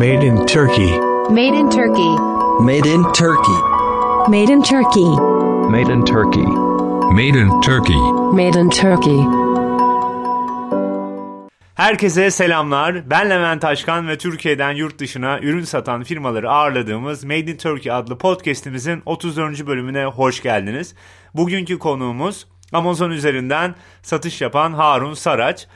Made in Turkey. Made in Turkey. Made in Turkey. Made in Turkey. Made in Turkey. Made in Turkey. Made in Turkey. Herkese selamlar. Ben Levent Taşkan ve Türkiye'den yurt dışına ürün satan firmaları ağırladığımız Made in Turkey adlı podcast'imizin 34. bölümüne hoş geldiniz. Bugünkü konuğumuz Amazon üzerinden satış yapan Harun Saraç.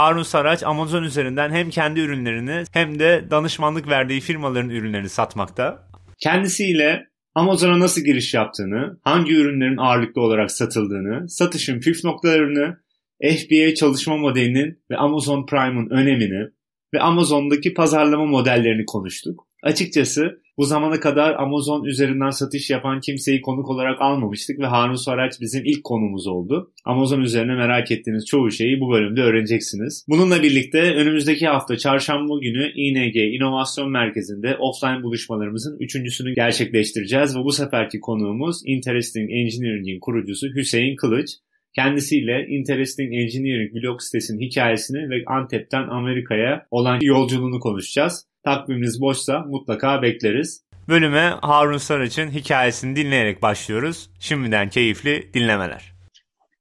Harun Saraç Amazon üzerinden hem kendi ürünlerini hem de danışmanlık verdiği firmaların ürünlerini satmakta. Kendisiyle Amazon'a nasıl giriş yaptığını, hangi ürünlerin ağırlıklı olarak satıldığını, satışın püf noktalarını, FBA çalışma modelinin ve Amazon Prime'ın önemini ve Amazon'daki pazarlama modellerini konuştuk. Açıkçası bu zamana kadar Amazon üzerinden satış yapan kimseyi konuk olarak almamıştık ve Harun Saraç bizim ilk konumuz oldu. Amazon üzerine merak ettiğiniz çoğu şeyi bu bölümde öğreneceksiniz. Bununla birlikte önümüzdeki hafta çarşamba günü ING İnovasyon Merkezi'nde offline buluşmalarımızın üçüncüsünü gerçekleştireceğiz ve bu seferki konuğumuz Interesting Engineering'in kurucusu Hüseyin Kılıç. Kendisiyle Interesting Engineering blog sitesinin hikayesini ve Antep'ten Amerika'ya olan yolculuğunu konuşacağız. Takviminiz boşsa mutlaka bekleriz. Bölüme Harun Saraç'ın hikayesini dinleyerek başlıyoruz. Şimdiden keyifli dinlemeler.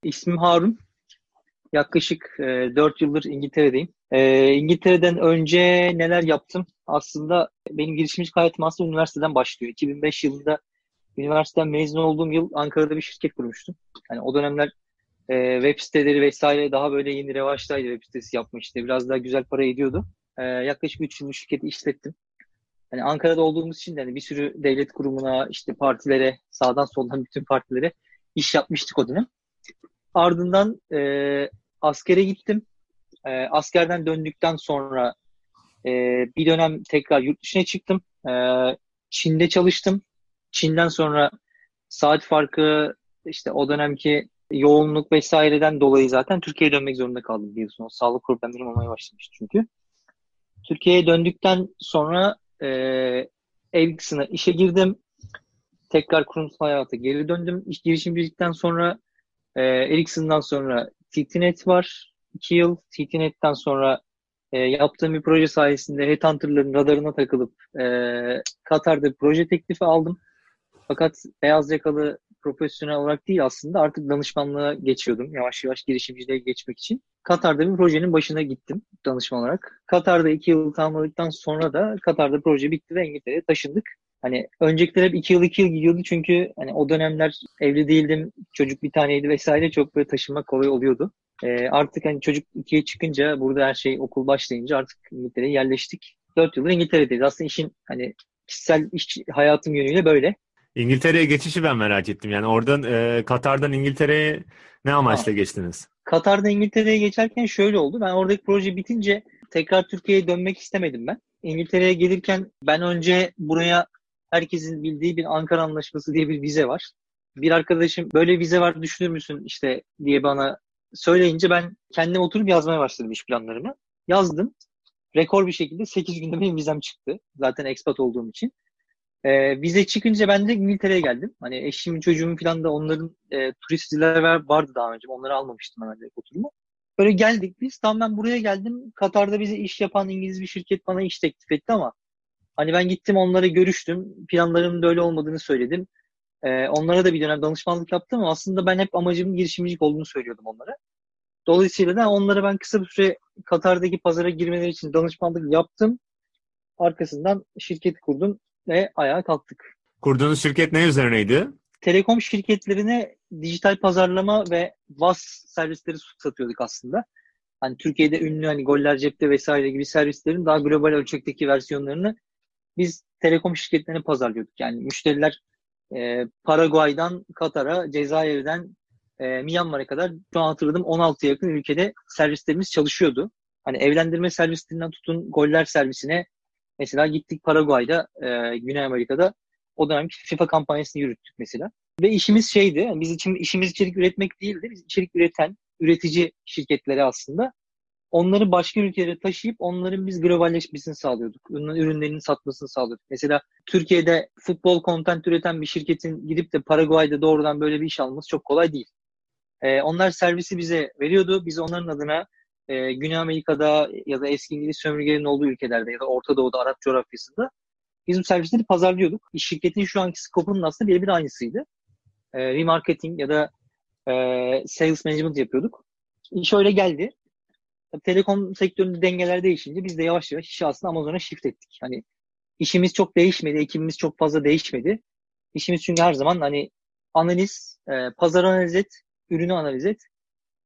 İsmim Harun. Yaklaşık e, 4 yıldır İngiltere'deyim. E, İngiltere'den önce neler yaptım? Aslında benim girişimcilik hayatım aslında üniversiteden başlıyor. 2005 yılında üniversiteden mezun olduğum yıl Ankara'da bir şirket kurmuştum. Yani o dönemler e, web siteleri vesaire daha böyle yeni revaçtaydı web sitesi yapmak işte. Biraz daha güzel para ediyordu. E, yaklaşık 3 yıl şirketi işlettim. Hani Ankara'da olduğumuz için de hani bir sürü devlet kurumuna, işte partilere, sağdan soldan bütün partilere iş yapmıştık o dönem. Ardından e, askere gittim. E, askerden döndükten sonra e, bir dönem tekrar yurt dışına çıktım. E, Çin'de çalıştım. Çin'den sonra saat farkı işte o dönemki yoğunluk vesaireden dolayı zaten Türkiye'ye dönmek zorunda kaldım yıl sonra. Sağlık problemlerim olmaya başlamıştı çünkü. Türkiye'ye döndükten sonra e, Ericsson'a işe girdim. Tekrar kurumsal hayata geri döndüm. İş girişimcilikten sonra e, Ericsson'dan sonra TTNet var. 2 yıl TTNet'ten sonra e, yaptığım bir proje sayesinde Headhunter'ların radarına takılıp e, Katar'da proje teklifi aldım. Fakat beyaz yakalı profesyonel olarak değil aslında artık danışmanlığa geçiyordum yavaş yavaş girişimciliğe geçmek için. Katar'da bir projenin başına gittim danışman olarak. Katar'da iki yıl tamamladıktan sonra da Katar'da proje bitti ve İngiltere'ye taşındık. Hani öncekiler hep iki yıl iki yıl gidiyordu çünkü hani o dönemler evli değildim, çocuk bir taneydi vesaire çok böyle taşınmak kolay oluyordu. Ee, artık hani çocuk ikiye çıkınca burada her şey okul başlayınca artık İngiltere'ye yerleştik. Dört yıldır İngiltere'deyiz. Aslında işin hani kişisel iş hayatım yönüyle böyle. İngiltere'ye geçişi ben merak ettim. Yani oradan e, Katar'dan İngiltere'ye ne amaçla geçtiniz? Katar'da İngiltere'ye geçerken şöyle oldu. Ben oradaki proje bitince tekrar Türkiye'ye dönmek istemedim ben. İngiltere'ye gelirken ben önce buraya herkesin bildiği bir Ankara Anlaşması diye bir vize var. Bir arkadaşım böyle vize var düşünür müsün işte diye bana söyleyince ben kendim oturup yazmaya başladım iş planlarımı. Yazdım. Rekor bir şekilde 8 günde benim vizem çıktı. Zaten expat olduğum için. E, vize çıkınca ben de İngiltere'ye geldim. Hani eşimin çocuğumun falan da onların e, turist vizeleri vardı daha önce. Onları almamıştım ben de oturumu. Böyle geldik biz. Tam ben buraya geldim. Katar'da bize iş yapan İngiliz bir şirket bana iş teklif etti ama hani ben gittim onlara görüştüm. Planlarımın da öyle olmadığını söyledim. E, onlara da bir dönem danışmanlık yaptım ama aslında ben hep amacımın girişimcilik olduğunu söylüyordum onlara. Dolayısıyla da onlara ben kısa bir süre Katar'daki pazara girmeleri için danışmanlık yaptım. Arkasından şirketi kurdum ve ayağa kalktık. Kurduğunuz şirket ne üzerineydi? Telekom şirketlerine dijital pazarlama ve VAS servisleri satıyorduk aslında. Hani Türkiye'de ünlü hani Goller Cepte vesaire gibi servislerin daha global ölçekteki versiyonlarını biz telekom şirketlerine pazarlıyorduk. Yani müşteriler e, Paraguay'dan Katar'a, Cezayir'den e, Myanmar'a kadar şu an hatırladım 16 yakın ülkede servislerimiz çalışıyordu. Hani evlendirme servislerinden tutun goller servisine mesela gittik Paraguay'da, e, Güney Amerika'da o dönem FIFA kampanyasını yürüttük mesela. Ve işimiz şeydi, yani biz için işimiz içerik üretmek değildi. Biz içerik üreten, üretici şirketleri aslında onları başka ülkelere taşıyıp onların biz globalleşmesini sağlıyorduk. Onların ürünlerinin satmasını sağlıyorduk. Mesela Türkiye'de futbol content üreten bir şirketin gidip de Paraguay'da doğrudan böyle bir iş alması çok kolay değil. Ee, onlar servisi bize veriyordu. Biz onların adına e, Güney Amerika'da ya da eski İngiliz sömürgelerinin olduğu ülkelerde ya da Orta Doğu'da, Arap coğrafyasında biz bu servisleri pazarlıyorduk. Şirketin şu anki skopunun aslında birebir aynısıydı. E, remarketing ya da e, sales management yapıyorduk. İş öyle geldi. Telekom sektöründe dengeler değişince biz de yavaş yavaş işi aslında Amazon'a shift ettik. Hani işimiz çok değişmedi, ekibimiz çok fazla değişmedi. İşimiz çünkü her zaman hani analiz, e, pazar analiz et, ürünü analiz et.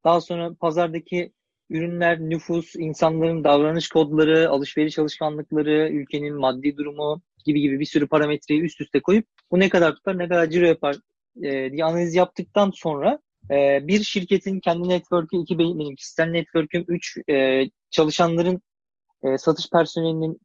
Daha sonra pazardaki ürünler, nüfus, insanların davranış kodları, alışveriş alışkanlıkları, ülkenin maddi durumu gibi gibi bir sürü parametreyi üst üste koyup bu ne kadar tutar, ne kadar ciro yapar e, diye analiz yaptıktan sonra e, bir şirketin kendi network'ü, iki benim kişisel network'üm, üç e, çalışanların e, satış personelinin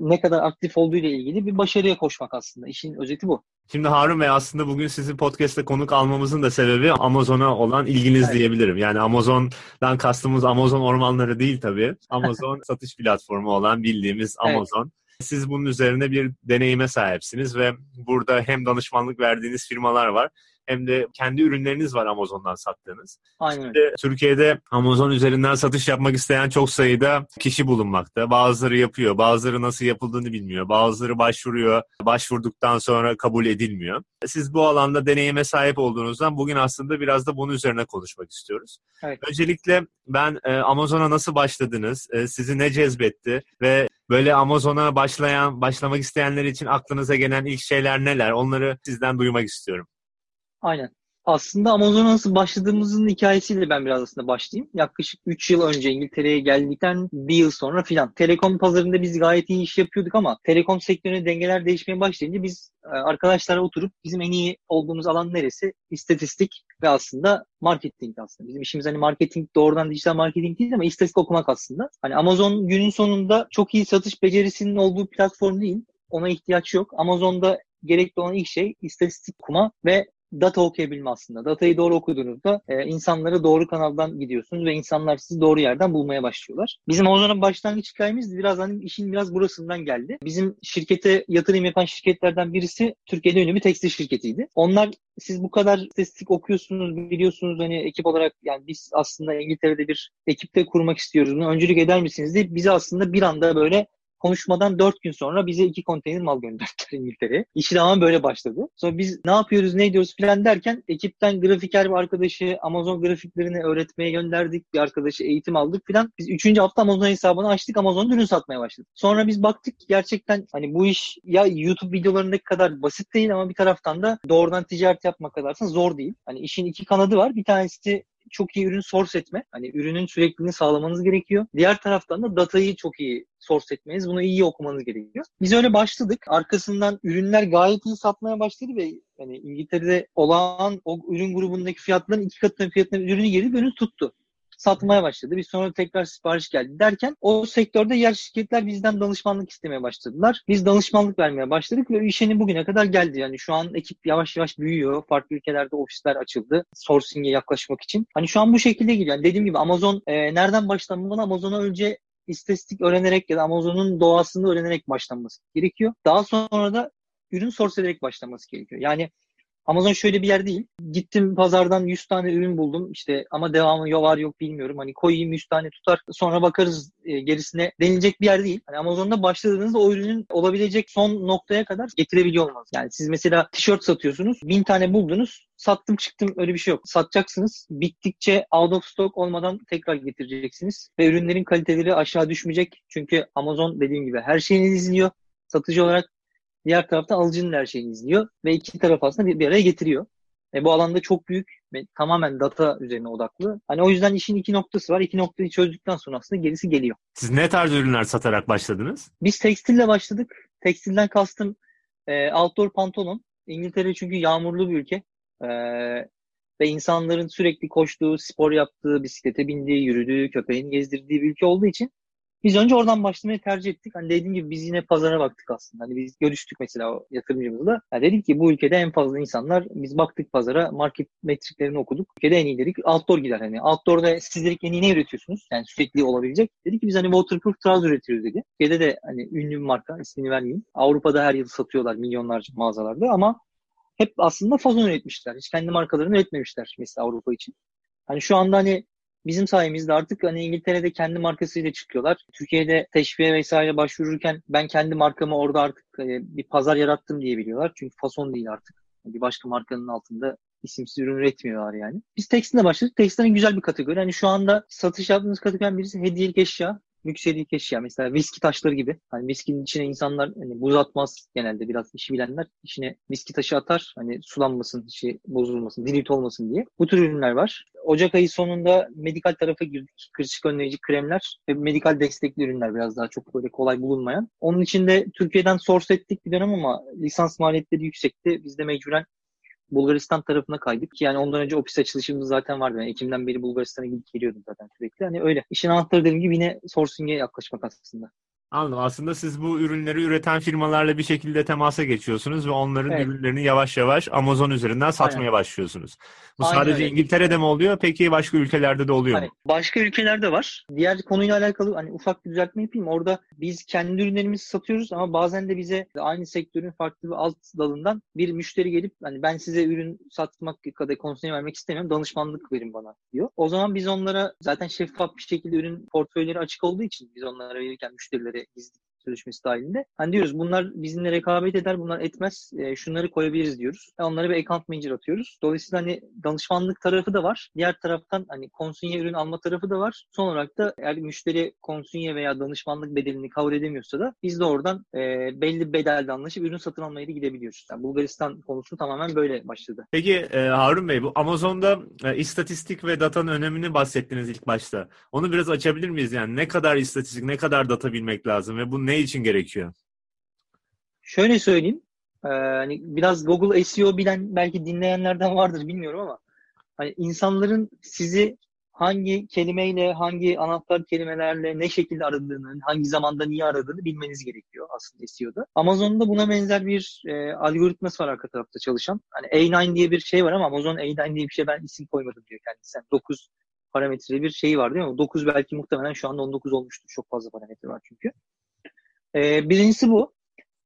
ne kadar aktif olduğu ile ilgili bir başarıya koşmak aslında. İşin özeti bu. Şimdi Harun Bey aslında bugün sizi podcast'te konuk almamızın da sebebi Amazon'a olan ilginiz evet. diyebilirim. Yani Amazon'dan kastımız Amazon ormanları değil tabii. Amazon satış platformu olan bildiğimiz Amazon. Evet. Siz bunun üzerine bir deneyime sahipsiniz ve burada hem danışmanlık verdiğiniz firmalar var hem de kendi ürünleriniz var Amazon'dan sattığınız. Aynen. Şimdi Türkiye'de Amazon üzerinden satış yapmak isteyen çok sayıda kişi bulunmakta. Bazıları yapıyor, bazıları nasıl yapıldığını bilmiyor, bazıları başvuruyor, başvurduktan sonra kabul edilmiyor. Siz bu alanda deneyime sahip olduğunuzdan bugün aslında biraz da bunun üzerine konuşmak istiyoruz. Evet. Öncelikle ben e, Amazon'a nasıl başladınız, e, sizi ne cezbetti ve böyle Amazon'a başlayan, başlamak isteyenler için aklınıza gelen ilk şeyler neler? Onları sizden duymak istiyorum. Aynen. Aslında Amazon'a nasıl başladığımızın hikayesiyle ben biraz aslında başlayayım. Yaklaşık 3 yıl önce İngiltere'ye geldikten bir yıl sonra filan. Telekom pazarında biz gayet iyi iş yapıyorduk ama telekom sektöründe dengeler değişmeye başlayınca biz e, arkadaşlara oturup bizim en iyi olduğumuz alan neresi? İstatistik ve aslında marketing aslında. Bizim işimiz hani marketing doğrudan dijital marketing değil ama istatistik okumak aslında. Hani Amazon günün sonunda çok iyi satış becerisinin olduğu platform değil. Ona ihtiyaç yok. Amazon'da gerekli olan ilk şey istatistik okuma ve data okuyabilme aslında. Datayı doğru okuduğunuzda e, insanları doğru kanaldan gidiyorsunuz ve insanlar sizi doğru yerden bulmaya başlıyorlar. Bizim Ozan'ın başlangıç hikayemiz biraz hani işin biraz burasından geldi. Bizim şirkete yatırım yapan şirketlerden birisi Türkiye'de ünlü bir tekstil şirketiydi. Onlar siz bu kadar statistik okuyorsunuz, biliyorsunuz hani ekip olarak yani biz aslında İngiltere'de bir ekipte kurmak istiyoruz. Bunu öncülük eder misiniz diye bizi aslında bir anda böyle konuşmadan dört gün sonra bize iki konteyner mal gönderdiler İngiltere'ye. İşi tamamen böyle başladı. Sonra biz ne yapıyoruz, ne ediyoruz falan derken ekipten grafiker bir arkadaşı Amazon grafiklerini öğretmeye gönderdik. Bir arkadaşı eğitim aldık falan. Biz üçüncü hafta Amazon hesabını açtık. Amazon ürün satmaya başladık. Sonra biz baktık gerçekten hani bu iş ya YouTube videolarındaki kadar basit değil ama bir taraftan da doğrudan ticaret yapmak kadar zor değil. Hani işin iki kanadı var. Bir tanesi çok iyi ürün source etme. Hani ürünün sürekliliğini sağlamanız gerekiyor. Diğer taraftan da datayı çok iyi source etmeniz, bunu iyi okumanız gerekiyor. Biz öyle başladık. Arkasından ürünler gayet iyi satmaya başladı ve hani İngiltere'de olan o ürün grubundaki fiyatların iki katına fiyatına ürünü gelip ürün tuttu satmaya başladı. Bir sonra tekrar sipariş geldi derken o sektörde yer şirketler bizden danışmanlık istemeye başladılar. Biz danışmanlık vermeye başladık ve işini bugüne kadar geldi. Yani şu an ekip yavaş yavaş büyüyor. Farklı ülkelerde ofisler açıldı sourcing'e yaklaşmak için. Hani şu an bu şekilde gidiyor. Yani dediğim gibi Amazon e, nereden başlanmalı? Amazon'a önce istatistik öğrenerek ya da Amazon'un doğasını öğrenerek başlanması gerekiyor. Daha sonra da ürün source ederek başlaması gerekiyor. Yani Amazon şöyle bir yer değil. Gittim pazardan 100 tane ürün buldum işte ama devamı yok var yok bilmiyorum. Hani koyayım 100 tane tutar sonra bakarız e, gerisine denilecek bir yer değil. Hani Amazon'da başladığınızda o ürünün olabilecek son noktaya kadar getirebiliyor olmaz. Yani siz mesela tişört satıyorsunuz. 1000 tane buldunuz sattım çıktım öyle bir şey yok. Satacaksınız. Bittikçe out of stock olmadan tekrar getireceksiniz. Ve ürünlerin kaliteleri aşağı düşmeyecek. Çünkü Amazon dediğim gibi her şeyini izliyor. Satıcı olarak Diğer tarafta alıcının her şeyini izliyor ve iki taraf aslında bir, bir araya getiriyor. E, bu alanda çok büyük ve tamamen data üzerine odaklı. Hani o yüzden işin iki noktası var. İki noktayı çözdükten sonra aslında gerisi geliyor. Siz ne tarz ürünler satarak başladınız? Biz tekstille başladık. Tekstilden kastım e, outdoor pantolon. İngiltere çünkü yağmurlu bir ülke. E, ve insanların sürekli koştuğu, spor yaptığı, bisiklete bindiği, yürüdüğü, köpeğini gezdirdiği bir ülke olduğu için biz önce oradan başlamayı tercih ettik. Hani dediğim gibi biz yine pazara baktık aslında. Hani biz görüştük mesela yatırımcımızla. Yani dedik ki bu ülkede en fazla insanlar biz baktık pazara market metriklerini okuduk. Ülkede en iyi dedik outdoor gider hani. Outdoor'da sizlerik en iyi ne üretiyorsunuz? Yani sürekli olabilecek. Dedik ki biz hani waterproof trouser üretiyoruz dedi. Türkiye'de de hani ünlü bir marka ismini vermeyeyim. Avrupa'da her yıl satıyorlar milyonlarca mağazalarda ama hep aslında fazon üretmişler. Hiç kendi markalarını üretmemişler mesela Avrupa için. Hani şu anda hani bizim sayemizde artık hani İngiltere'de kendi markasıyla çıkıyorlar. Türkiye'de teşviğe vesaire başvururken ben kendi markamı orada artık e, bir pazar yarattım diye biliyorlar. Çünkü fason değil artık. Bir başka markanın altında isimsiz ürün üretmiyorlar yani. Biz tekstilde başladık. Tekstilin güzel bir kategori. Hani şu anda satış yaptığımız kategoriden birisi hediyelik eşya hediyelik eşya. Mesela viski taşları gibi. Hani viskinin içine insanlar hani buz atmaz genelde biraz işi bilenler. içine viski taşı atar. Hani sulanmasın, işi bozulmasın, dilit olmasın diye. Bu tür ürünler var. Ocak ayı sonunda medikal tarafa girdik. Kırışık önleyici kremler ve medikal destekli ürünler biraz daha çok böyle kolay bulunmayan. Onun için de Türkiye'den source ettik bir dönem ama lisans maliyetleri yüksekti. Biz de mecburen Bulgaristan tarafına kaydık. Yani ondan önce ofis açılışımız zaten vardı. Yani Ekim'den beri Bulgaristan'a gidip geliyordum zaten sürekli. Hani öyle. İşin anahtarı dediğim gibi yine sourcing'e yaklaşmak aslında. Anladım. Aslında siz bu ürünleri üreten firmalarla bir şekilde temasa geçiyorsunuz ve onların Evet. ürünlerini yavaş yavaş Amazon üzerinden satmaya Aynen. başlıyorsunuz. Bu Aynen sadece öyle. İngiltere'de mi oluyor? Peki başka ülkelerde de oluyor Hani mu? başka ülkelerde var. Diğer konuyla alakalı hani ufak bir düzeltme yapayım. Orada biz kendi ürünlerimizi satıyoruz ama bazen de bize aynı sektörün farklı bir alt dalından bir müşteri gelip hani ben size ürün satmak kadar konusunu vermek istemiyorum. Danışmanlık verin bana diyor. O zaman biz onlara zaten şeffaf bir şekilde ürün portföyleri açık olduğu için biz onlara verirken müşterilere yerde gizli sözleşmesi dahilinde. Hani diyoruz bunlar bizimle rekabet eder, bunlar etmez. E, şunları koyabiliriz diyoruz. E, onlara bir account manager atıyoruz. Dolayısıyla hani danışmanlık tarafı da var. Diğer taraftan hani konsinye ürün alma tarafı da var. Son olarak da eğer müşteri konsinye veya danışmanlık bedelini kabul edemiyorsa da biz de oradan e, belli bedelde anlaşıp ürün satın almaya da gidebiliyoruz. Yani Bulgaristan konusu tamamen böyle başladı. Peki e, Harun Bey bu Amazon'da e, istatistik ve datanın önemini bahsettiniz ilk başta. Onu biraz açabilir miyiz? Yani ne kadar istatistik, ne kadar data bilmek lazım ve bu ne için gerekiyor? Şöyle söyleyeyim. e, hani biraz Google SEO bilen belki dinleyenlerden vardır bilmiyorum ama hani insanların sizi hangi kelimeyle, hangi anahtar kelimelerle ne şekilde aradığını, hangi zamanda niye aradığını bilmeniz gerekiyor aslında SEO'da. Amazon'da buna benzer bir e, algoritması var arka tarafta çalışan. Hani A9 diye bir şey var ama Amazon A9 diye bir şey ben isim koymadım diyor kendisi. Yani 9 parametreli bir şey var değil mi? 9 belki muhtemelen şu anda 19 olmuştur. Çok fazla parametre var çünkü. E, birincisi bu.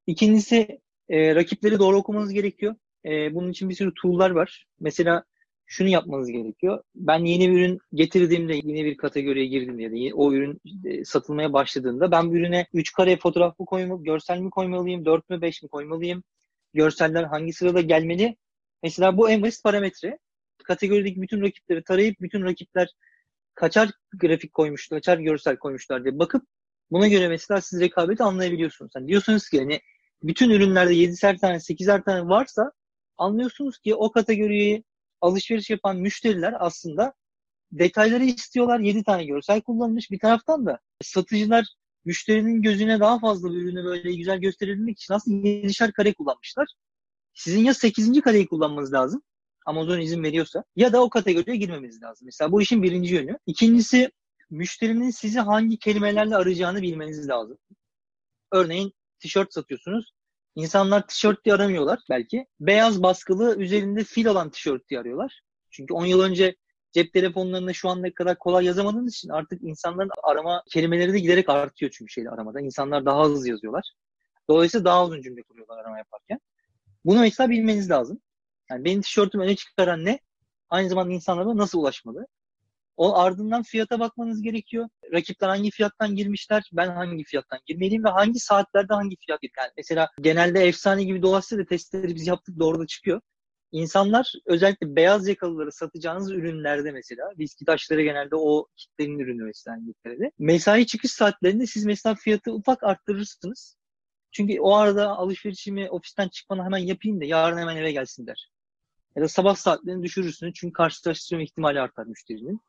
İkincisi e, rakipleri doğru okumanız gerekiyor. E, bunun için bir sürü tool'lar var. Mesela şunu yapmanız gerekiyor. Ben yeni bir ürün getirdiğimde, yeni bir kategoriye girdiğimde ya da o ürün e, satılmaya başladığında ben bu ürüne 3 kare fotoğraf mı koymalıyım, görsel mi koymalıyım, 4 mü 5 mi koymalıyım, görseller hangi sırada gelmeli? Mesela bu en basit parametre. Kategorideki bütün rakipleri tarayıp bütün rakipler kaçar grafik koymuşlar, kaçar görsel koymuşlar diye bakıp buna göre mesela siz rekabeti anlayabiliyorsunuz. Yani diyorsunuz ki hani bütün ürünlerde 7'ser tane 8'er tane varsa anlıyorsunuz ki o kategoriyi alışveriş yapan müşteriler aslında detayları istiyorlar. 7 tane görsel kullanılmış. Bir taraftan da satıcılar müşterinin gözüne daha fazla bir ürünü böyle güzel gösterebilmek için aslında 7'şer kare kullanmışlar. Sizin ya 8. kareyi kullanmanız lazım. Amazon izin veriyorsa ya da o kategoriye girmemeniz lazım. Mesela bu işin birinci yönü. İkincisi müşterinin sizi hangi kelimelerle arayacağını bilmeniz lazım. Örneğin tişört satıyorsunuz. İnsanlar tişört diye aramıyorlar belki. Beyaz baskılı üzerinde fil olan tişört diye arıyorlar. Çünkü 10 yıl önce cep telefonlarında şu an ne kadar kolay yazamadığınız için artık insanların arama kelimeleri de giderek artıyor çünkü şeyle aramada. İnsanlar daha hızlı yazıyorlar. Dolayısıyla daha uzun cümle kuruyorlar arama yaparken. Bunu mesela bilmeniz lazım. Yani benim tişörtümü öne çıkaran ne? Aynı zamanda insanlara nasıl ulaşmalı? O ardından fiyata bakmanız gerekiyor. Rakipler hangi fiyattan girmişler, ben hangi fiyattan girmeliyim ve hangi saatlerde hangi fiyat yani mesela genelde efsane gibi dolaşsa da testleri biz yaptık doğru da çıkıyor. İnsanlar özellikle beyaz yakalıları satacağınız ürünlerde mesela viski taşları genelde o kitlenin ürünü mesela İngiltere'de. Mesai çıkış saatlerinde siz mesela fiyatı ufak arttırırsınız. Çünkü o arada alışverişimi ofisten çıkmadan hemen yapayım da yarın hemen eve gelsin der. Ya da sabah saatlerini düşürürsünüz çünkü karşılaştırma ihtimali artar müşterinin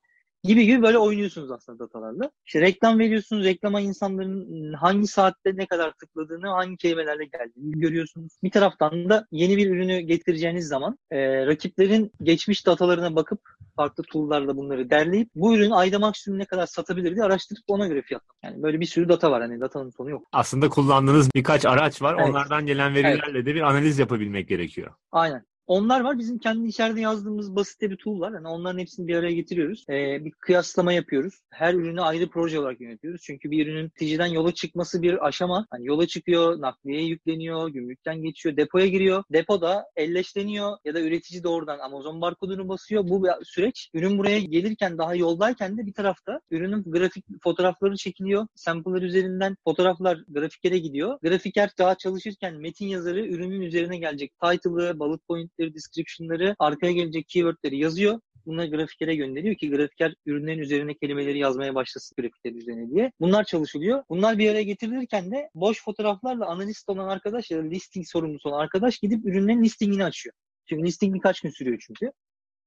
gibi gibi böyle oynuyorsunuz aslında datalarla. İşte reklam veriyorsunuz. Reklama insanların hangi saatte ne kadar tıkladığını, hangi kelimelerle geldiğini görüyorsunuz. Bir taraftan da yeni bir ürünü getireceğiniz zaman e, rakiplerin geçmiş datalarına bakıp farklı tool'larla bunları derleyip bu ürün ayda maksimum ne kadar satabilir diye araştırıp ona göre fiyatlamak. Yani böyle bir sürü data var. Hani datanın sonu yok. Aslında kullandığınız birkaç araç var. Evet. Onlardan gelen verilerle de bir analiz yapabilmek gerekiyor. Aynen. Onlar var. Bizim kendi içeride yazdığımız basit bir tool var. Yani onların hepsini bir araya getiriyoruz. Ee, bir kıyaslama yapıyoruz. Her ürünü ayrı proje olarak yönetiyoruz. Çünkü bir ürünün ticiden yola çıkması bir aşama. Hani yola çıkıyor, nakliyeye yükleniyor, gümrükten geçiyor, depoya giriyor. Depoda elleşleniyor ya da üretici doğrudan Amazon barkodunu basıyor. Bu süreç. Ürün buraya gelirken daha yoldayken de bir tarafta ürünün grafik fotoğrafları çekiliyor. Sample'lar üzerinden fotoğraflar grafikere gidiyor. Grafiker daha çalışırken metin yazarı ürünün üzerine gelecek title'ı, bullet point'leri, description'ları, arkaya gelecek keyword'leri yazıyor. Bunları grafikere gönderiyor ki grafiker ürünlerin üzerine kelimeleri yazmaya başlasın grafiklerin üzerine diye. Bunlar çalışılıyor. Bunlar bir araya getirilirken de boş fotoğraflarla analist olan arkadaş ya da listing sorumlusu olan arkadaş gidip ürünlerin listingini açıyor. Çünkü listing birkaç gün sürüyor çünkü.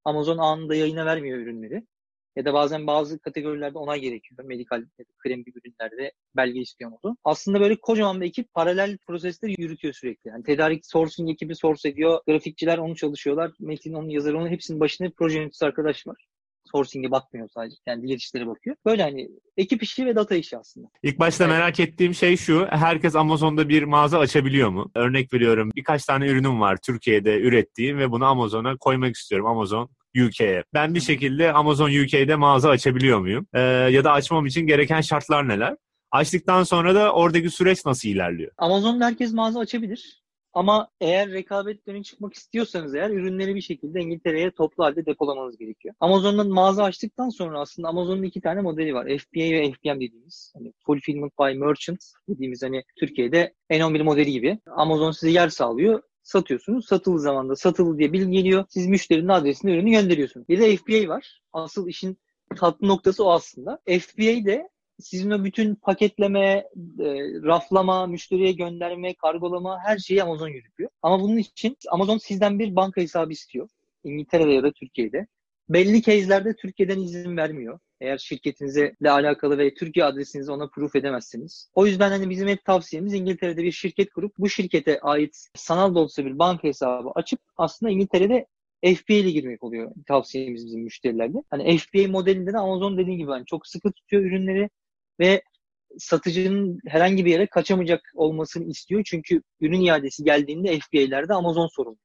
Amazon anında yayına vermiyor ürünleri. Ya da bazen bazı kategorilerde onay gerekiyor. Medikal ya da krem gibi ürünlerde belge istiyor Amazon. Aslında böyle kocaman bir ekip paralel prosesleri yürütüyor sürekli. Yani tedarik sourcing ekibi source ediyor. Grafikçiler onu çalışıyorlar. Metin onun yazarı onun hepsinin başında proje yöneticisi arkadaş var sourcing'e bakmıyor sadece. Yani diğer işlere bakıyor. Böyle hani ekip işi ve data işi aslında. İlk başta Evet. merak ettiğim şey şu. Herkes Amazon'da bir mağaza açabiliyor mu? Örnek veriyorum. Birkaç tane ürünüm var Türkiye'de ürettiğim ve bunu Amazon'a koymak istiyorum. Amazon UK'ye. Ben bir şekilde Amazon UK'de mağaza açabiliyor muyum? Ee, ya da açmam için gereken şartlar neler? Açtıktan sonra da oradaki süreç nasıl ilerliyor? Amazon'da herkes mağaza açabilir. Ama eğer rekabet öne çıkmak istiyorsanız eğer ürünleri bir şekilde İngiltere'ye toplu halde depolamanız gerekiyor. Amazon'dan mağaza açtıktan sonra aslında Amazon'un iki tane modeli var. FBA ve FBM dediğimiz. Hani Fulfillment by Merchant dediğimiz hani Türkiye'de N11 modeli gibi. Amazon size yer sağlıyor satıyorsunuz. Satıldığı zaman da satıldı diye bilgi geliyor. Siz müşterinin adresine ürünü gönderiyorsunuz. Bir de FBA var. Asıl işin tatlı noktası o aslında. FBA de sizin o bütün paketleme, e, raflama, müşteriye gönderme, kargolama her şeyi Amazon yürütüyor. Ama bunun için Amazon sizden bir banka hesabı istiyor. İngiltere'de ya da Türkiye'de. Belli case'lerde Türkiye'den izin vermiyor. Eğer şirketinizle alakalı ve Türkiye adresinizi ona proof edemezsiniz. O yüzden hani bizim hep tavsiyemiz İngiltere'de bir şirket kurup bu şirkete ait sanal da olsa bir banka hesabı açıp aslında İngiltere'de FBA ile girmek oluyor tavsiyemiz bizim müşterilerde. Hani FBA modelinde de Amazon dediğim gibi hani çok sıkı tutuyor ürünleri ve satıcının herhangi bir yere kaçamayacak olmasını istiyor. Çünkü ürün iadesi geldiğinde FBA'lerde Amazon sorumlu.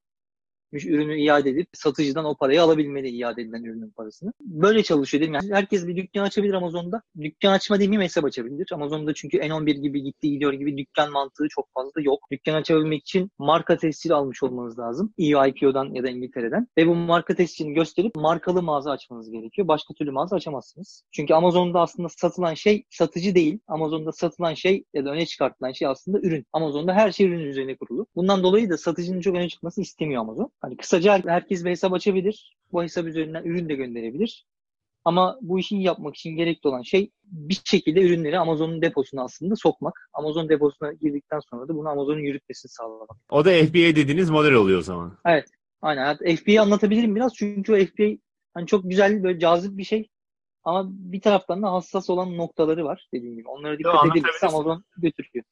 Ürünü iade edip satıcıdan o parayı alabilmeli iade edilen ürünün parasını. Böyle çalışıyor değil mi? Yani herkes bir dükkan açabilir Amazon'da. Dükkan açma demeyeyim hesap açabilir. Amazon'da çünkü N11 gibi gitti gidiyor gibi dükkan mantığı çok fazla yok. Dükkan açabilmek için marka tescili almış olmanız lazım. EU IPO'dan ya da İngiltere'den. Ve bu marka tescilini gösterip markalı mağaza açmanız gerekiyor. Başka türlü mağaza açamazsınız. Çünkü Amazon'da aslında satılan şey satıcı değil. Amazon'da satılan şey ya da öne çıkartılan şey aslında ürün. Amazon'da her şey ürün üzerine kurulu. Bundan dolayı da satıcının çok öne çıkmasını istemiyor Amazon. Hani kısaca herkes bir hesap açabilir. Bu hesap üzerinden ürün de gönderebilir. Ama bu işi yapmak için gerekli olan şey bir şekilde ürünleri Amazon'un deposuna aslında sokmak. Amazon deposuna girdikten sonra da bunu Amazon'un yürütmesini sağlamak. O da FBA dediğiniz model oluyor o zaman. Aynen. Hatta FBA'yı anlatabilirim biraz çünkü o FBA hani çok güzel böyle cazip bir şey. Ama bir taraftan da hassas olan noktaları var dediğim gibi. Onlara dikkat edilirse. Amazon götürüyor.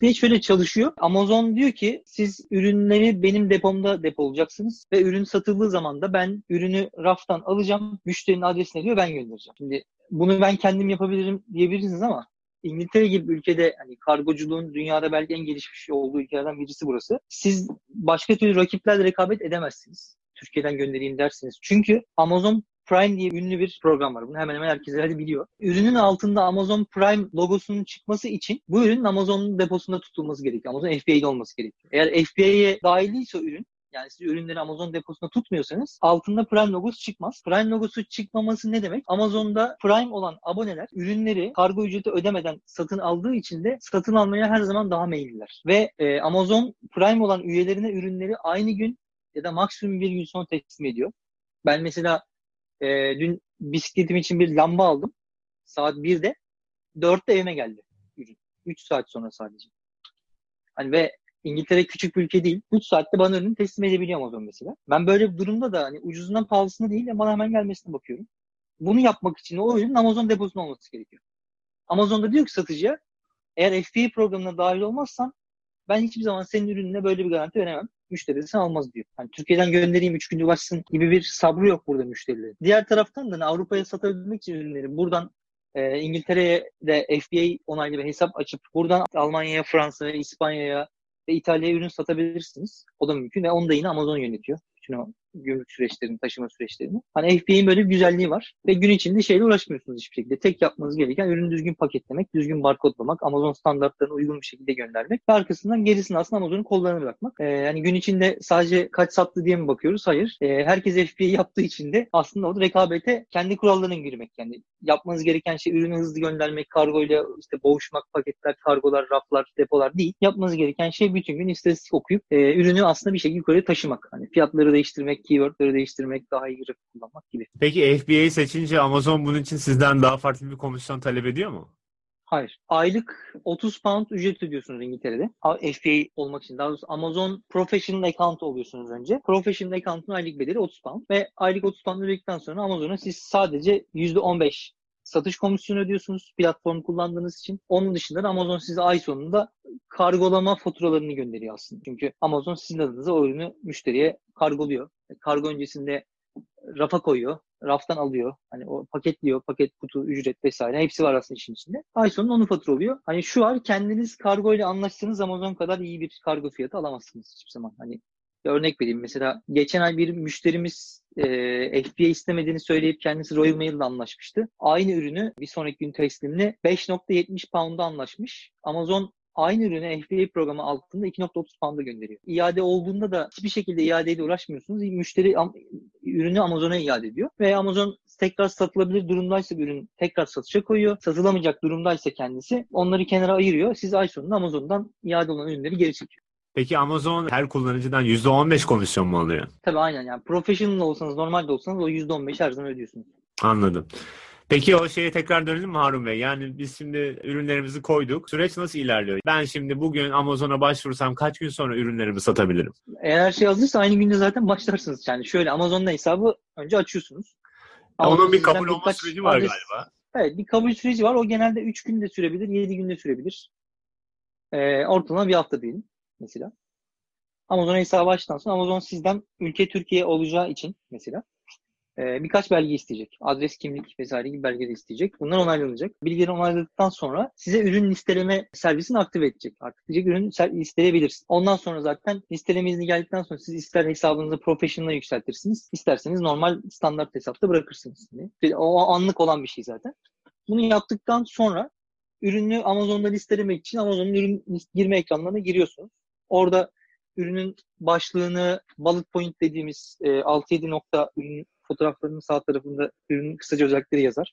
Bir şöyle çalışıyor. Amazon diyor ki siz ürünleri benim depomda depolayacaksınız ve ürün satıldığı zaman da ben ürünü raftan alacağım. Müşterinin adresine diyor ben göndereceğim. Şimdi bunu ben kendim yapabilirim diyebilirsiniz ama İngiltere gibi ülkede hani kargoculuğun dünyada belki en gelişmiş olduğu ülkelerden birisi burası. Siz başka türlü rakiplerle rekabet edemezsiniz. Türkiye'den göndereyim dersiniz. Çünkü Amazon Prime diye ünlü bir program var. Bunu hemen hemen herkes herhalde biliyor. Ürünün altında Amazon Prime logosunun çıkması için bu ürünün Amazon'un deposunda tutulması gerekiyor. Amazon FBA'de olması gerekiyor. Eğer FBA'ye dahil değilse ürün yani siz ürünleri Amazon deposunda tutmuyorsanız altında Prime logosu çıkmaz. Prime logosu çıkmaması ne demek? Amazon'da Prime olan aboneler ürünleri kargo ücreti ödemeden satın aldığı için de satın almaya her zaman daha meyilliler. Ve e, Amazon Prime olan üyelerine ürünleri aynı gün ya da maksimum bir gün sonra teslim ediyor. Ben mesela e, dün bisikletim için bir lamba aldım. Saat 1'de. 4'te evime geldi ürün. 3 saat sonra sadece. Hani ve İngiltere küçük bir ülke değil. 3 saatte bana ürünü teslim edebiliyor Amazon mesela. Ben böyle bir durumda da hani ucuzundan pahalısına değil de bana hemen gelmesine bakıyorum. Bunu yapmak için o ürünün Amazon deposunda olması gerekiyor. Amazon'da diyor ki satıcıya eğer FBA programına dahil olmazsan ben hiçbir zaman senin ürününe böyle bir garanti veremem. Müşteri de sen almaz diyor. Hani Türkiye'den göndereyim 3 günde ulaşsın gibi bir sabrı yok burada müşterilerin. Diğer taraftan da hani Avrupa'ya satabilmek için ürünleri buradan e, İngiltere'ye de FBA onaylı bir hesap açıp buradan Almanya'ya, Fransa'ya, İspanya'ya ve İtalya'ya ürün satabilirsiniz. O da mümkün ve onu da yine Amazon yönetiyor. bütün o gümrük süreçlerini, taşıma süreçlerini. Hani FBA'in böyle bir güzelliği var. Ve gün içinde şeyle uğraşmıyorsunuz hiçbir şekilde. Tek yapmanız gereken ürünü düzgün paketlemek, düzgün barkodlamak, Amazon standartlarına uygun bir şekilde göndermek. Ve arkasından gerisini aslında Amazon'un kollarına bırakmak. Ee, yani gün içinde sadece kaç sattı diye mi bakıyoruz? Hayır. Ee, herkes FBA yaptığı için de aslında orada rekabete kendi kurallarına girmek. Yani yapmanız gereken şey ürünü hızlı göndermek, kargoyla işte boğuşmak, paketler, kargolar, raflar, depolar değil. Yapmanız gereken şey bütün gün istatistik okuyup e, ürünü aslında bir şekilde yukarı taşımak. Hani fiyatları değiştirmek, keywordleri değiştirmek, daha iyi grafik kullanmak gibi. Peki FBA seçince Amazon bunun için sizden daha farklı bir komisyon talep ediyor mu? Hayır. Aylık 30 pound ücret ödüyorsunuz İngiltere'de. FBA olmak için. Daha doğrusu Amazon Professional Account oluyorsunuz önce. Professional Account'un aylık bedeli 30 pound. Ve aylık 30 pound ödedikten sonra Amazon'a siz sadece %15 satış komisyonu ödüyorsunuz platform kullandığınız için. Onun dışında da Amazon size ay sonunda kargolama faturalarını gönderiyor aslında. Çünkü Amazon sizin adınıza o ürünü müşteriye kargoluyor. Kargo öncesinde rafa koyuyor. Raftan alıyor. Hani o paketliyor. Paket, kutu, ücret vesaire. Hepsi var aslında işin içinde. Ay sonunda onu faturalıyor. Hani şu var kendiniz kargo ile anlaştığınız Amazon kadar iyi bir kargo fiyatı alamazsınız hiçbir zaman. Hani örnek vereyim. Mesela geçen ay bir müşterimiz e, FBA istemediğini söyleyip kendisi Royal Mail ile anlaşmıştı. Aynı ürünü bir sonraki gün teslimle 5.70 pound'a anlaşmış. Amazon aynı ürünü FBA programı altında 2.30 pound'a gönderiyor. İade olduğunda da hiçbir şekilde iadeyle uğraşmıyorsunuz. Müşteri ürünü Amazon'a iade ediyor. Ve Amazon tekrar satılabilir durumdaysa ürün tekrar satışa koyuyor. Satılamayacak durumdaysa kendisi onları kenara ayırıyor. Siz ay sonunda Amazon'dan iade olan ürünleri geri çekiyor. Peki Amazon her kullanıcıdan %15 komisyon mu alıyor? Tabii aynen yani professional olsanız normal de olsanız o %15 her zaman ödüyorsunuz. Anladım. Peki o şeye tekrar dönelim mi Harun Bey? Yani biz şimdi ürünlerimizi koyduk. Süreç nasıl ilerliyor? Ben şimdi bugün Amazon'a başvursam kaç gün sonra ürünlerimi satabilirim? Eğer her şey hazırsa aynı günde zaten başlarsınız. Yani şöyle Amazon'da hesabı önce açıyorsunuz. Onun bir kabul olma süreci var adres, galiba. Evet bir kabul süreci var. O genelde 3 günde sürebilir, 7 günde sürebilir. Ee, ortalama bir hafta diyelim mesela. Amazon hesabı açtıktan sonra Amazon sizden ülke Türkiye olacağı için mesela e, birkaç belge isteyecek. Adres, kimlik vesaire gibi belge de isteyecek. Bunlar onaylanacak. Bilgileri onayladıktan sonra size ürün listeleme servisini aktive edecek. Artık diyecek ürün listeleyebilirsin. Ondan sonra zaten listeleme izni geldikten sonra siz ister hesabınızı professional'a yükseltirsiniz. isterseniz normal standart hesapta bırakırsınız. O anlık olan bir şey zaten. Bunu yaptıktan sonra ürünü Amazon'da listelemek için Amazon'un ürün girme ekranlarına giriyorsunuz. Orada ürünün başlığını bullet point dediğimiz e, 6-7 nokta ürün fotoğraflarının sağ tarafında ürünün kısaca özellikleri yazar.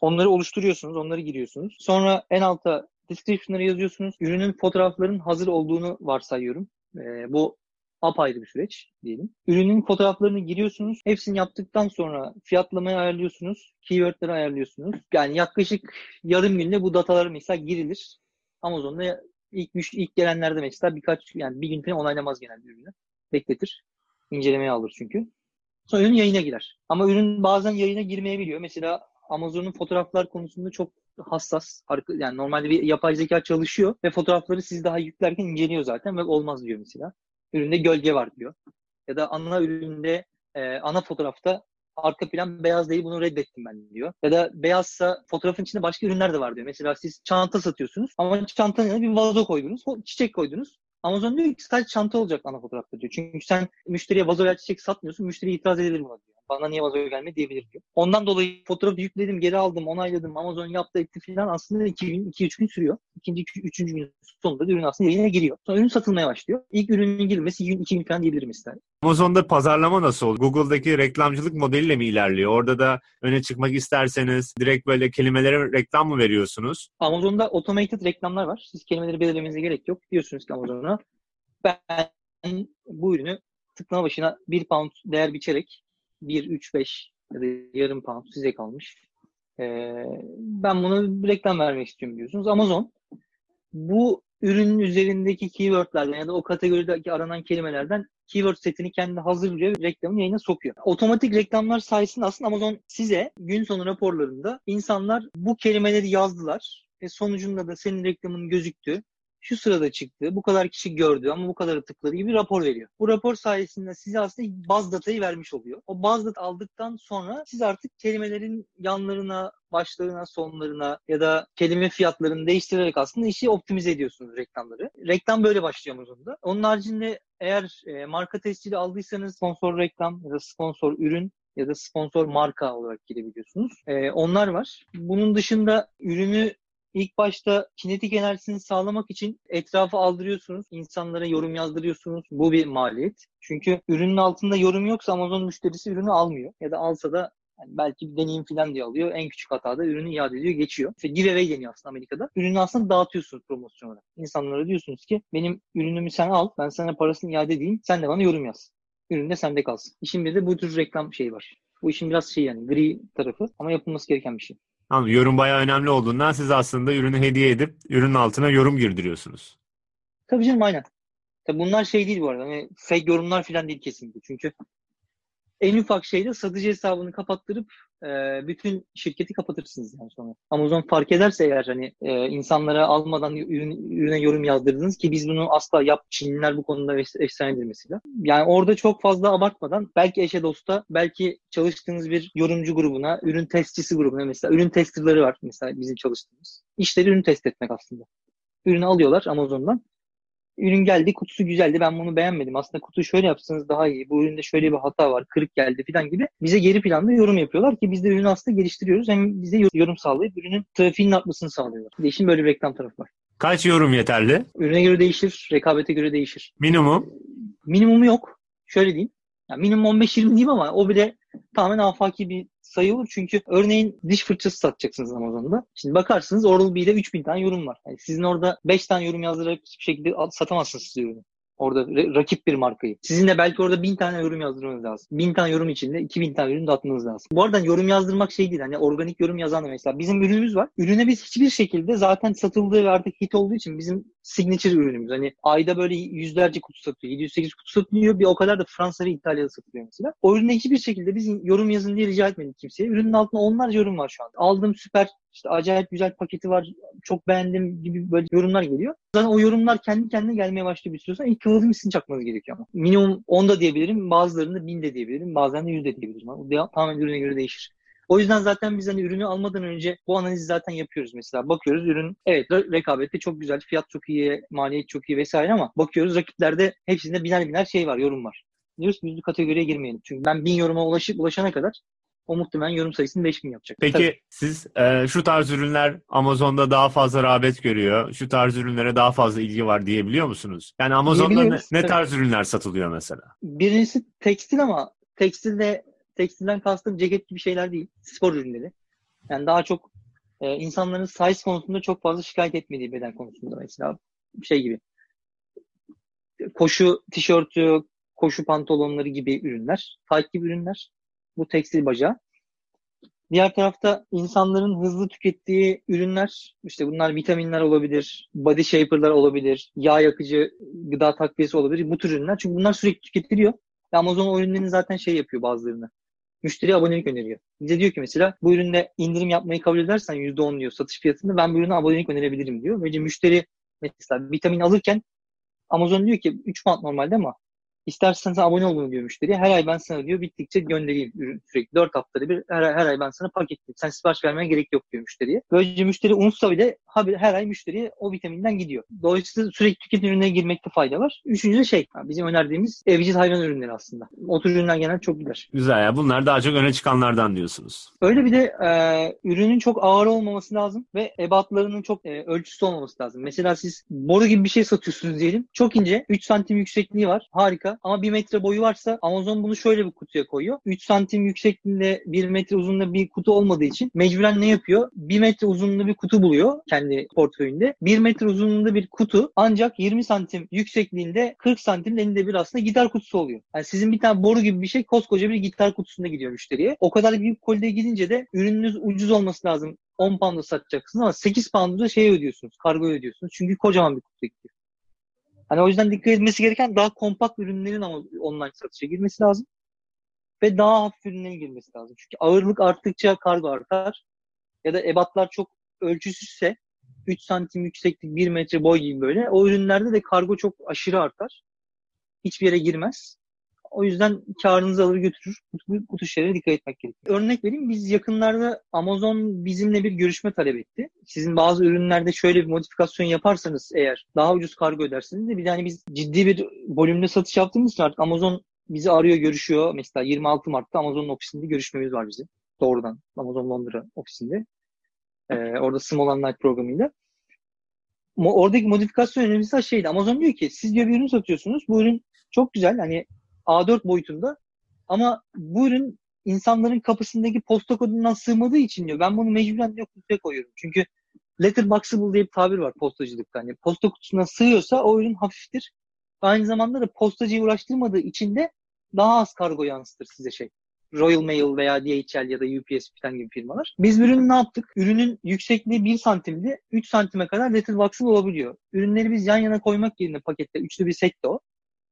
Onları oluşturuyorsunuz, onları giriyorsunuz. Sonra en alta description'ları yazıyorsunuz. Ürünün fotoğraflarının hazır olduğunu varsayıyorum. E, bu apayrı bir süreç diyelim. Ürünün fotoğraflarını giriyorsunuz. Hepsini yaptıktan sonra fiyatlamayı ayarlıyorsunuz. Keyword'leri ayarlıyorsunuz. Yani yaklaşık yarım günde bu datalar mesela girilir. Amazon'da ilk ilk gelenlerde mesela birkaç yani bir gün falan onaylamaz genelde ürünü. Bekletir. İncelemeye alır çünkü. Sonra ürün yayına girer. Ama ürün bazen yayına girmeyebiliyor. Mesela Amazon'un fotoğraflar konusunda çok hassas. Yani normalde bir yapay zeka çalışıyor ve fotoğrafları siz daha yüklerken inceliyor zaten ve olmaz diyor mesela. Üründe gölge var diyor. Ya da ana üründe e, ana fotoğrafta arka plan beyaz değil bunu reddettim ben diyor. Ya da beyazsa fotoğrafın içinde başka ürünler de var diyor. Mesela siz çanta satıyorsunuz ama çantanın yanına bir vazo koydunuz, çiçek koydunuz. Amazon diyor ki sadece çanta olacak ana fotoğrafta diyor. Çünkü sen müşteriye vazo veya çiçek satmıyorsun. Müşteri itiraz edebilir buna diyor. Bana niye vazo gelmedi diyebilir diyor. Ondan dolayı fotoğrafı yükledim, geri aldım, onayladım. Amazon yaptı etti filan aslında 2 gün, 2-3 gün sürüyor. İkinci, üçüncü gün sonunda ürün aslında yayına giriyor. Sonra ürün satılmaya başlıyor. İlk ürünün girmesi 2 gün, 2 gün falan diyebilirim ister. Amazon'da pazarlama nasıl oldu? Google'daki reklamcılık modeliyle mi ilerliyor? Orada da öne çıkmak isterseniz direkt böyle kelimelere reklam mı veriyorsunuz? Amazon'da automated reklamlar var. Siz kelimeleri belirlemenize gerek yok. Diyorsunuz ki Amazon'a ben bu ürünü tıklama başına 1 pound değer biçerek 1, 3, 5 ya da yarım pound size kalmış. Ee, ben bunu reklam vermek istiyorum diyorsunuz. Amazon bu ürünün üzerindeki keywordlerden ya da o kategorideki aranan kelimelerden keyword setini kendi hazırlıyor ve reklamın yayına sokuyor. Otomatik reklamlar sayesinde aslında Amazon size gün sonu raporlarında insanlar bu kelimeleri yazdılar ve sonucunda da senin reklamın gözüktü şu sırada çıktı, bu kadar kişi gördü ama bu kadar tıkladı gibi rapor veriyor. Bu rapor sayesinde size aslında baz datayı vermiş oluyor. O baz data aldıktan sonra siz artık kelimelerin yanlarına, başlarına, sonlarına ya da kelime fiyatlarını değiştirerek aslında işi optimize ediyorsunuz reklamları. Reklam böyle başlıyor Amazon'da. Onun haricinde eğer e, marka tescili aldıysanız sponsor reklam ya da sponsor ürün ya da sponsor marka olarak girebiliyorsunuz. E, onlar var. Bunun dışında ürünü ilk başta kinetik enerjisini sağlamak için etrafı aldırıyorsunuz. insanlara yorum yazdırıyorsunuz. Bu bir maliyet. Çünkü ürünün altında yorum yoksa Amazon müşterisi ürünü almıyor. Ya da alsa da yani belki bir deneyim falan diye alıyor. En küçük hatada ürünü iade ediyor, geçiyor. İşte giveaway deniyor aslında Amerika'da. Ürünü aslında dağıtıyorsunuz promosyon olarak. İnsanlara diyorsunuz ki benim ürünümü sen al, ben sana parasını iade edeyim, sen de bana yorum yaz. Ürün de sende kalsın. İşin bir de bu tür reklam şeyi var. Bu işin biraz şey yani gri tarafı ama yapılması gereken bir şey. Tamam, yorum bayağı önemli olduğundan siz aslında ürünü hediye edip ürünün altına yorum girdiriyorsunuz. Tabii canım aynen. Tabii bunlar şey değil bu arada. Hani fake yorumlar falan değil kesinlikle. Çünkü en ufak şeyde satıcı hesabını kapattırıp e, bütün şirketi kapatırsınız yani sonra. Amazon fark ederse eğer hani e, insanlara almadan ürün, ürüne yorum yazdırdınız ki biz bunu asla yap Çinliler bu konuda efsanedir mesela. Yani orada çok fazla abartmadan belki eşe dosta belki çalıştığınız bir yorumcu grubuna, ürün testçisi grubuna mesela ürün testerları var mesela bizim çalıştığımız. İşleri ürün test etmek aslında. Ürünü alıyorlar Amazon'dan ürün geldi kutusu güzeldi ben bunu beğenmedim. Aslında kutuyu şöyle yapsanız daha iyi. Bu üründe şöyle bir hata var kırık geldi falan gibi. Bize geri planda yorum yapıyorlar ki biz de ürünü aslında geliştiriyoruz. Hem bize yorum sağlayıp ürünün trafiğinin artmasını sağlıyorlar. Bir de işin böyle bir reklam tarafı var. Kaç yorum yeterli? Ürüne göre değişir, rekabete göre değişir. Minimum? Minimumu yok. Şöyle diyeyim. Yani minimum 15-20 diyeyim ama o bile tamamen afaki bir sayı olur. Çünkü örneğin diş fırçası satacaksınız Amazon'da. Şimdi bakarsınız Oral-B'de 3000 tane yorum var. Yani sizin orada 5 tane yorum yazdırarak hiçbir şekilde satamazsınız siz ürünü. Orada rakip bir markayı. Sizin de belki orada bin tane yorum yazdırmanız lazım. Bin tane yorum içinde iki bin tane ürün dağıtmanız lazım. Bu arada yorum yazdırmak şey değil. Hani organik yorum yazan da mesela. Bizim ürünümüz var. Ürüne biz hiçbir şekilde zaten satıldığı ve artık hit olduğu için bizim signature ürünümüz. Hani ayda böyle yüzlerce kutu satıyor. 708 kutu satılıyor. Bir o kadar da Fransa ve İtalya'da satılıyor mesela. O ürüne hiçbir şekilde biz yorum yazın diye rica etmedik kimseye. Ürünün altında onlarca yorum var şu an. Aldım süper işte acayip güzel paketi var, çok beğendim gibi böyle yorumlar geliyor. Zaten o yorumlar kendi kendine gelmeye başlıyor bir süre sonra. İlk kıvılcım çakmanız gerekiyor ama. Minimum 10 da diyebilirim, bazılarında 1000 de diyebilirim, bazen de 100 de diyebilirim. O tamamen ürüne göre değişir. O yüzden zaten biz hani ürünü almadan önce bu analizi zaten yapıyoruz mesela. Bakıyoruz ürün evet rekabette çok güzel, fiyat çok iyi, maliyet çok iyi vesaire ama bakıyoruz rakiplerde hepsinde biner biner şey var, yorum var. Diyoruz ki yüzlü kategoriye girmeyelim. Çünkü ben bin yoruma ulaşıp ulaşana kadar o muhtemelen yorum sayısını 5000 yapacak. Peki Tabii. siz e, şu tarz ürünler Amazon'da daha fazla rağbet görüyor. Şu tarz ürünlere daha fazla ilgi var diyebiliyor musunuz? Yani Amazon'da ne, ne tarz ürünler satılıyor mesela? Birincisi tekstil ama tekstilde tekstilden kastım ceket gibi şeyler değil. Spor ürünleri. Yani daha çok e, insanların size konusunda çok fazla şikayet etmediği beden konusunda mesela şey gibi. Koşu tişörtü, koşu pantolonları gibi ürünler, tight gibi ürünler. Bu tekstil bacağı. Diğer tarafta insanların hızlı tükettiği ürünler, işte bunlar vitaminler olabilir, body shaper'lar olabilir, yağ yakıcı gıda takviyesi olabilir. Bu tür ürünler. Çünkü bunlar sürekli tüketiliyor. Amazon o ürünlerini zaten şey yapıyor bazılarını. Müşteri abonelik öneriyor. Bize diyor ki mesela bu üründe indirim yapmayı kabul edersen %10 diyor satış fiyatında ben bu ürüne abonelik önerebilirim diyor. Böylece müşteri mesela vitamin alırken Amazon diyor ki 3 pound normalde ama İstersen sen abone olun diyor müşteriye. Her ay ben sana diyor bittikçe göndereyim ürün sürekli. Dört haftada bir her, her ay ben sana paketleyeyim. Sen sipariş vermeye gerek yok diyor müşteriye. Böylece müşteri unutsa bile her ay müşteriye o vitaminden gidiyor. Dolayısıyla sürekli tüketim ürününe girmekte fayda var. Üçüncü de şey bizim önerdiğimiz evcil hayvan ürünleri aslında. O tür ürünler genel çok gider. Güzel ya bunlar daha çok öne çıkanlardan diyorsunuz. Öyle bir de e, ürünün çok ağır olmaması lazım ve ebatlarının çok e, ölçüsü olmaması lazım. Mesela siz boru gibi bir şey satıyorsunuz diyelim. Çok ince 3 santim yüksekliği var. Harika ama 1 metre boyu varsa Amazon bunu şöyle bir kutuya koyuyor. 3 santim yüksekliğinde 1 metre uzunluğunda bir kutu olmadığı için mecburen ne yapıyor? 1 metre uzunluğunda bir kutu buluyor kendi portföyünde. 1 metre uzunluğunda bir kutu ancak 20 santim yüksekliğinde 40 santim elinde bir aslında gitar kutusu oluyor. Yani sizin bir tane boru gibi bir şey koskoca bir gitar kutusunda gidiyor müşteriye. O kadar büyük kolide gidince de ürününüz ucuz olması lazım. 10 pound'a satacaksınız ama 8 pound'a şey ödüyorsunuz. Kargo ödüyorsunuz. Çünkü kocaman bir kutu gidiyor. Hani o yüzden dikkat edilmesi gereken daha kompakt ürünlerin ama online satışa girmesi lazım. Ve daha hafif ürünlerin girmesi lazım. Çünkü ağırlık arttıkça kargo artar. Ya da ebatlar çok ölçüsüzse 3 santim yükseklik 1 metre boy gibi böyle. O ürünlerde de kargo çok aşırı artar. Hiçbir yere girmez. O yüzden karınızı alır götürür. Bu, bu tür şeylere dikkat etmek gerekiyor. Örnek vereyim biz yakınlarda Amazon bizimle bir görüşme talep etti. Sizin bazı ürünlerde şöyle bir modifikasyon yaparsanız eğer daha ucuz kargo ödersiniz de bir de hani biz ciddi bir volümde satış yaptığımız için artık Amazon bizi arıyor, görüşüyor. Mesela 26 Mart'ta Amazon'un ofisinde görüşmemiz var bizim. Doğrudan Amazon Londra ofisinde. Ee, orada Small and Light programıyla. Oradaki modifikasyon önemlisi şeydi. Amazon diyor ki siz diyor bir ürün satıyorsunuz. Bu ürün çok güzel. Hani A4 boyutunda ama bu ürün insanların kapısındaki posta kodundan sığmadığı için diyor. Ben bunu mecburen diyor kutuya koyuyorum. Çünkü letterboxable diye bir tabir var postacılıkta. Hani posta kutusuna sığıyorsa o ürün hafiftir. Aynı zamanda da postacıyı uğraştırmadığı için de daha az kargo yansıtır size şey. Royal Mail veya DHL ya da UPS falan gibi firmalar. Biz ürünü ne yaptık? Ürünün yüksekliği 1 santimdi. 3 santime kadar letterboxable olabiliyor. Ürünleri biz yan yana koymak yerine pakette üçlü bir set o.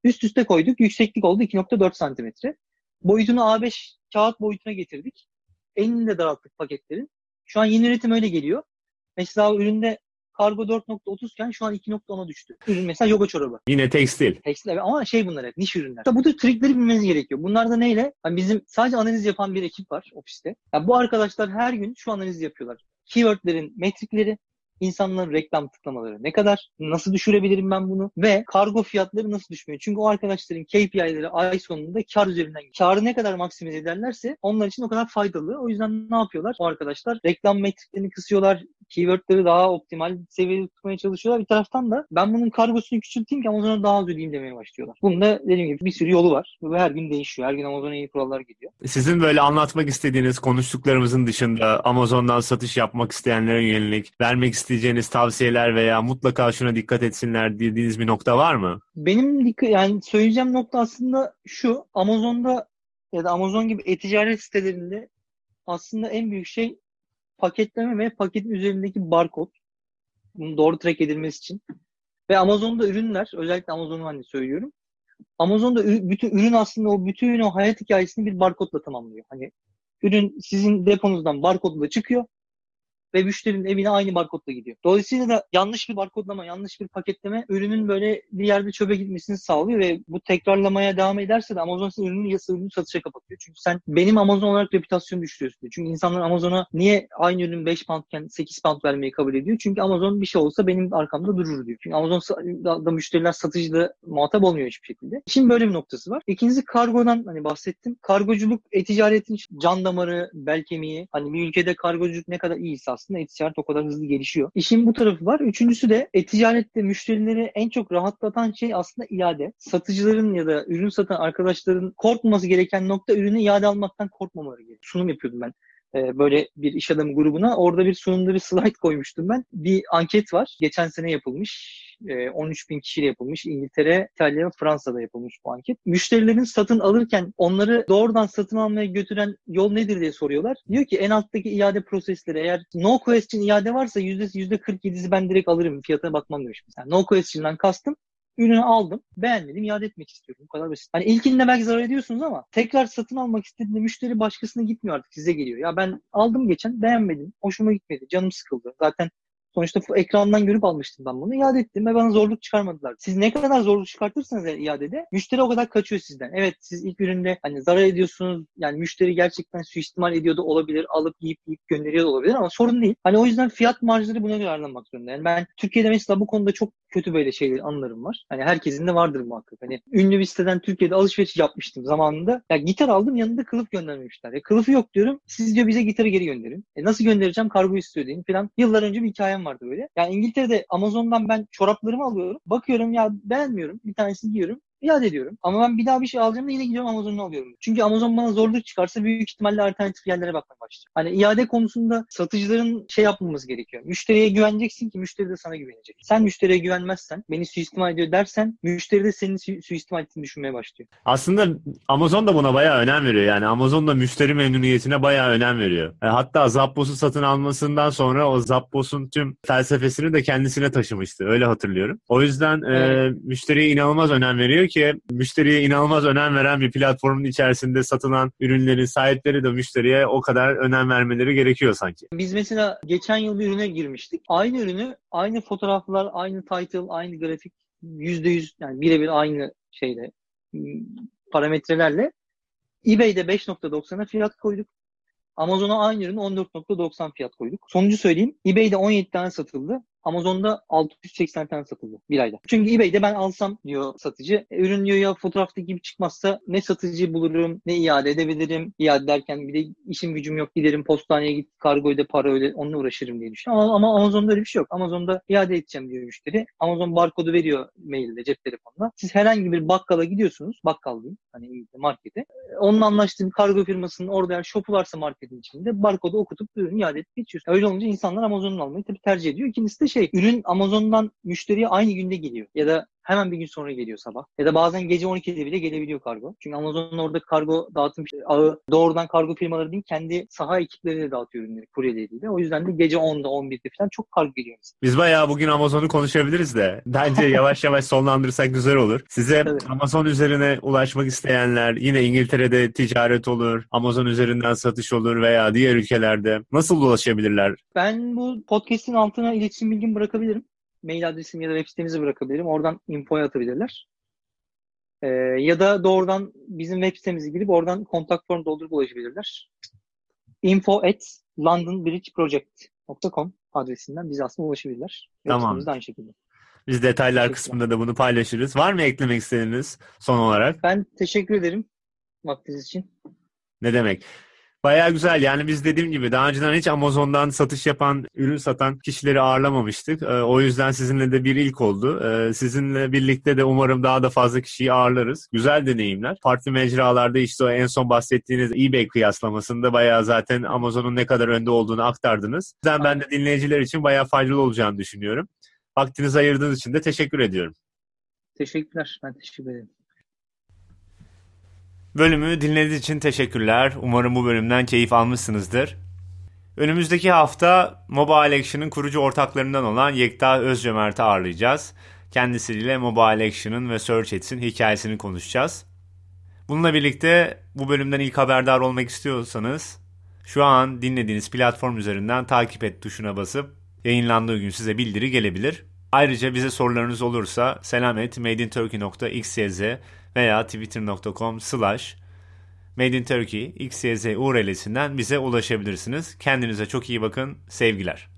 Üst üste koyduk. Yükseklik oldu 2.4 santimetre. Boyutunu A5 kağıt boyutuna getirdik. Enini de daralttık paketlerin. Şu an yeni üretim öyle geliyor. Mesela üründe kargo 4.30 iken şu an 2.10'a düştü. Ürün mesela yoga çorabı. Yine tekstil. Tekstil ama şey bunlar hep niş ürünler. İşte bu tür trikleri bilmeniz gerekiyor. Bunlar da neyle? Hani bizim sadece analiz yapan bir ekip var ofiste. Yani bu arkadaşlar her gün şu analizi yapıyorlar. Keywordlerin metrikleri, insanların reklam tıklamaları ne kadar, nasıl düşürebilirim ben bunu ve kargo fiyatları nasıl düşmüyor? Çünkü o arkadaşların KPI'leri ay sonunda kar üzerinden karı ne kadar maksimize ederlerse onlar için o kadar faydalı. O yüzden ne yapıyorlar? O arkadaşlar reklam metriklerini kısıyorlar, keywordleri daha optimal seviyede tutmaya çalışıyorlar. Bir taraftan da ben bunun kargosunu küçülteyim ki Amazon'a daha az ödeyeyim demeye başlıyorlar. Bunun da dediğim gibi bir sürü yolu var. Ve her gün değişiyor. Her gün Amazon'a yeni kurallar geliyor. Sizin böyle anlatmak istediğiniz konuştuklarımızın dışında Amazon'dan satış yapmak isteyenlere yönelik vermek isteyeceğiniz tavsiyeler veya mutlaka şuna dikkat etsinler dediğiniz bir nokta var mı? Benim dik- yani söyleyeceğim nokta aslında şu. Amazon'da ya da Amazon gibi e-ticaret sitelerinde aslında en büyük şey paketleme ve paketin üzerindeki barkod. Bunun doğru track edilmesi için. Ve Amazon'da ürünler, özellikle Amazon'u hani söylüyorum. Amazon'da bütün ürün aslında o bütün o hayat hikayesini bir barkodla tamamlıyor. Hani ürün sizin deponuzdan barkodla çıkıyor ve müşterinin evine aynı barkodla gidiyor. Dolayısıyla da yanlış bir barkodlama, yanlış bir paketleme ürünün böyle bir yerde çöpe gitmesini sağlıyor ve bu tekrarlamaya devam ederse de Amazon senin ürünü ürünü satışa kapatıyor. Çünkü sen benim Amazon olarak reputasyonu düşürüyorsun. Çünkü insanlar Amazon'a niye aynı ürün 5 poundken 8 pound vermeyi kabul ediyor? Çünkü Amazon bir şey olsa benim arkamda durur diyor. Çünkü Amazon da, da müşteriler satıcıyla muhatap olmuyor hiçbir şekilde. Şimdi böyle bir noktası var. İkincisi kargodan hani bahsettim. Kargoculuk e-ticaretin can damarı, bel kemiği. Hani bir ülkede kargoculuk ne kadar iyiyse aslında e-ticaret o kadar hızlı gelişiyor. İşin bu tarafı var. Üçüncüsü de e-ticarette müşterileri en çok rahatlatan şey aslında iade. Satıcıların ya da ürün satan arkadaşların korkmaması gereken nokta ürünü iade almaktan korkmamaları gerekiyor. Sunum yapıyordum ben e, böyle bir iş adamı grubuna. Orada bir sunumda bir slide koymuştum ben. Bir anket var. Geçen sene yapılmış. E, 13 bin kişiyle yapılmış. İngiltere, İtalya ve Fransa'da yapılmış bu anket. Müşterilerin satın alırken onları doğrudan satın almaya götüren yol nedir diye soruyorlar. Diyor ki en alttaki iade prosesleri eğer no question iade varsa yüzde 47'si ben direkt alırım. Fiyatına bakmam demiş. Yani no question'dan kastım ürünü aldım. Beğenmedim. iade etmek istiyorum. Bu kadar basit. Hani ilkinde belki zarar ediyorsunuz ama tekrar satın almak istediğinde müşteri başkasına gitmiyor artık. Size geliyor. Ya ben aldım geçen beğenmedim. Hoşuma gitmedi. Canım sıkıldı. Zaten Sonuçta ekrandan görüp almıştım ben bunu. İade ettim ve bana zorluk çıkarmadılar. Siz ne kadar zorluk çıkartırsanız iadede müşteri o kadar kaçıyor sizden. Evet siz ilk üründe hani zarar ediyorsunuz. Yani müşteri gerçekten suistimal ediyor da olabilir. Alıp yiyip yiyip gönderiyor da olabilir ama sorun değil. Hani o yüzden fiyat marjları buna göre ayarlanmak zorunda. Yani ben Türkiye'de mesela bu konuda çok kötü böyle şeyler anılarım var. Hani herkesin de vardır muhakkak. Hani ünlü bir siteden Türkiye'de alışveriş yapmıştım zamanında. Ya gitar aldım yanında kılıf göndermemişler. Ya kılıfı yok diyorum. Siz diyor bize gitarı geri gönderin. E nasıl göndereceğim? Kargo istiyor deyin falan. Yıllar önce bir hikayem vardı böyle. Yani İngiltere'de Amazon'dan ben çoraplarımı alıyorum. Bakıyorum ya beğenmiyorum. Bir tanesini giyiyorum. İade ediyorum. Ama ben bir daha bir şey alacağım da yine gidiyorum Amazon'dan alıyorum. Çünkü Amazon bana zorluk çıkarsa büyük ihtimalle alternatif yerlere bakmaya başlayacağım. Hani iade konusunda satıcıların şey yapmamız gerekiyor. Müşteriye güveneceksin ki müşteri de sana güvenecek. Sen müşteriye güvenmezsen, beni suistimal ediyor dersen müşteri de senin su- suistimal ettiğini düşünmeye başlıyor. Aslında Amazon da buna bayağı önem veriyor. Yani Amazon da müşteri memnuniyetine bayağı önem veriyor. E, Hatta Zappos'u satın almasından sonra o Zappos'un tüm felsefesini de kendisine taşımıştı. Öyle hatırlıyorum. O yüzden e, Evet. müşteriye inanılmaz önem veriyor ki müşteriye inanılmaz önem veren bir platformun içerisinde satılan ürünlerin sahipleri de müşteriye o kadar önem vermeleri gerekiyor sanki. Biz mesela geçen yıl bir ürüne girmiştik. Aynı ürünü, aynı fotoğraflar, aynı title, aynı grafik, %100 yani birebir aynı şeyle parametrelerle eBay'de 5.90'a fiyat koyduk. Amazon'a aynı ürünü 14.90 fiyat koyduk. Sonucu söyleyeyim. eBay'de 17 tane satıldı. Amazon'da 680 tane satıldı bir ayda. Çünkü eBay'de ben alsam diyor satıcı. E, ürün diyor ya fotoğraftaki gibi çıkmazsa ne satıcı bulurum ne iade edebilirim. İade derken bir de işim gücüm yok giderim postaneye git kargo öde para öde onunla uğraşırım diye düşünüyorum. Ama, ama Amazon'da öyle bir şey yok. Amazon'da iade edeceğim diyor müşteri. Amazon barkodu veriyor mailde cep telefonuna. Siz herhangi bir bakkala gidiyorsunuz. Bakkal diyeyim. Hani markete. E, onunla anlaştığım kargo firmasının orada eğer shop'u varsa marketin içinde barkodu okutup ürünü iade edip geçiyorsun. Öyle olunca insanlar Amazon'un almayı tabii tercih ediyor. İkincisi de şey ürün Amazon'dan müşteriye aynı günde geliyor. Ya da hemen bir gün sonra geliyor sabah. Ya da bazen gece 12'de bile gelebiliyor kargo. Çünkü Amazon'un orada kargo dağıtım ağı doğrudan kargo firmaları değil kendi saha ekipleriyle dağıtıyor ürünleri kuryeleriyle. O yüzden de gece 10'da 11'de falan çok kargo geliyor. Biz bayağı bugün Amazon'u konuşabiliriz de bence yavaş yavaş sonlandırırsak güzel olur. Size Evet. Amazon üzerine ulaşmak isteyenler yine İngiltere'de ticaret olur, Amazon üzerinden satış olur veya diğer ülkelerde nasıl ulaşabilirler? Ben bu podcast'in altına iletişim bilgimi bırakabilirim. Mail adresim ya da web sitemizi bırakabilirim. Oradan infoya atabilirler. Ee, ya da doğrudan bizim web sitemize girip oradan kontak form doldurup ulaşabilirler. info at londonbridgeproject.com adresinden bize aslında ulaşabilirler. Web Tamam. de aynı şekilde. Biz detaylar kısmında da bunu paylaşırız. Var mı eklemek istediğiniz son olarak? Ben teşekkür ederim vaktiniz için. Ne demek? Bayağı güzel. Yani biz dediğim gibi daha önceden hiç Amazon'dan satış yapan, ürün satan kişileri ağırlamamıştık. Ee, o yüzden sizinle de bir ilk oldu. Ee, sizinle birlikte de umarım daha da fazla kişiyi ağırlarız. Güzel deneyimler. Farklı mecralarda işte o en son bahsettiğiniz eBay kıyaslamasında bayağı zaten Amazon'un ne kadar önde olduğunu aktardınız. O yüzden ben de dinleyiciler için bayağı faydalı olacağını düşünüyorum. Vaktinizi ayırdığınız için de teşekkür ediyorum. Teşekkürler. Ben teşekkür ederim. Bölümü dinlediğiniz için teşekkürler. Umarım bu bölümden keyif almışsınızdır. Önümüzdeki hafta Mobile Action'ın kurucu ortaklarından olan Yekta Özcömert'i ağırlayacağız. Kendisiyle Mobile Action'ın ve Search Ads'in hikayesini konuşacağız. Bununla birlikte bu bölümden ilk haberdar olmak istiyorsanız şu an dinlediğiniz platform üzerinden takip et tuşuna basıp yayınlandığı gün size bildiri gelebilir. Ayrıca bize sorularınız olursa selamet.madeinturkey.xyz veya twitter.com slash Made in Turkey XYZ URL'sinden bize ulaşabilirsiniz. Kendinize çok iyi bakın. Sevgiler.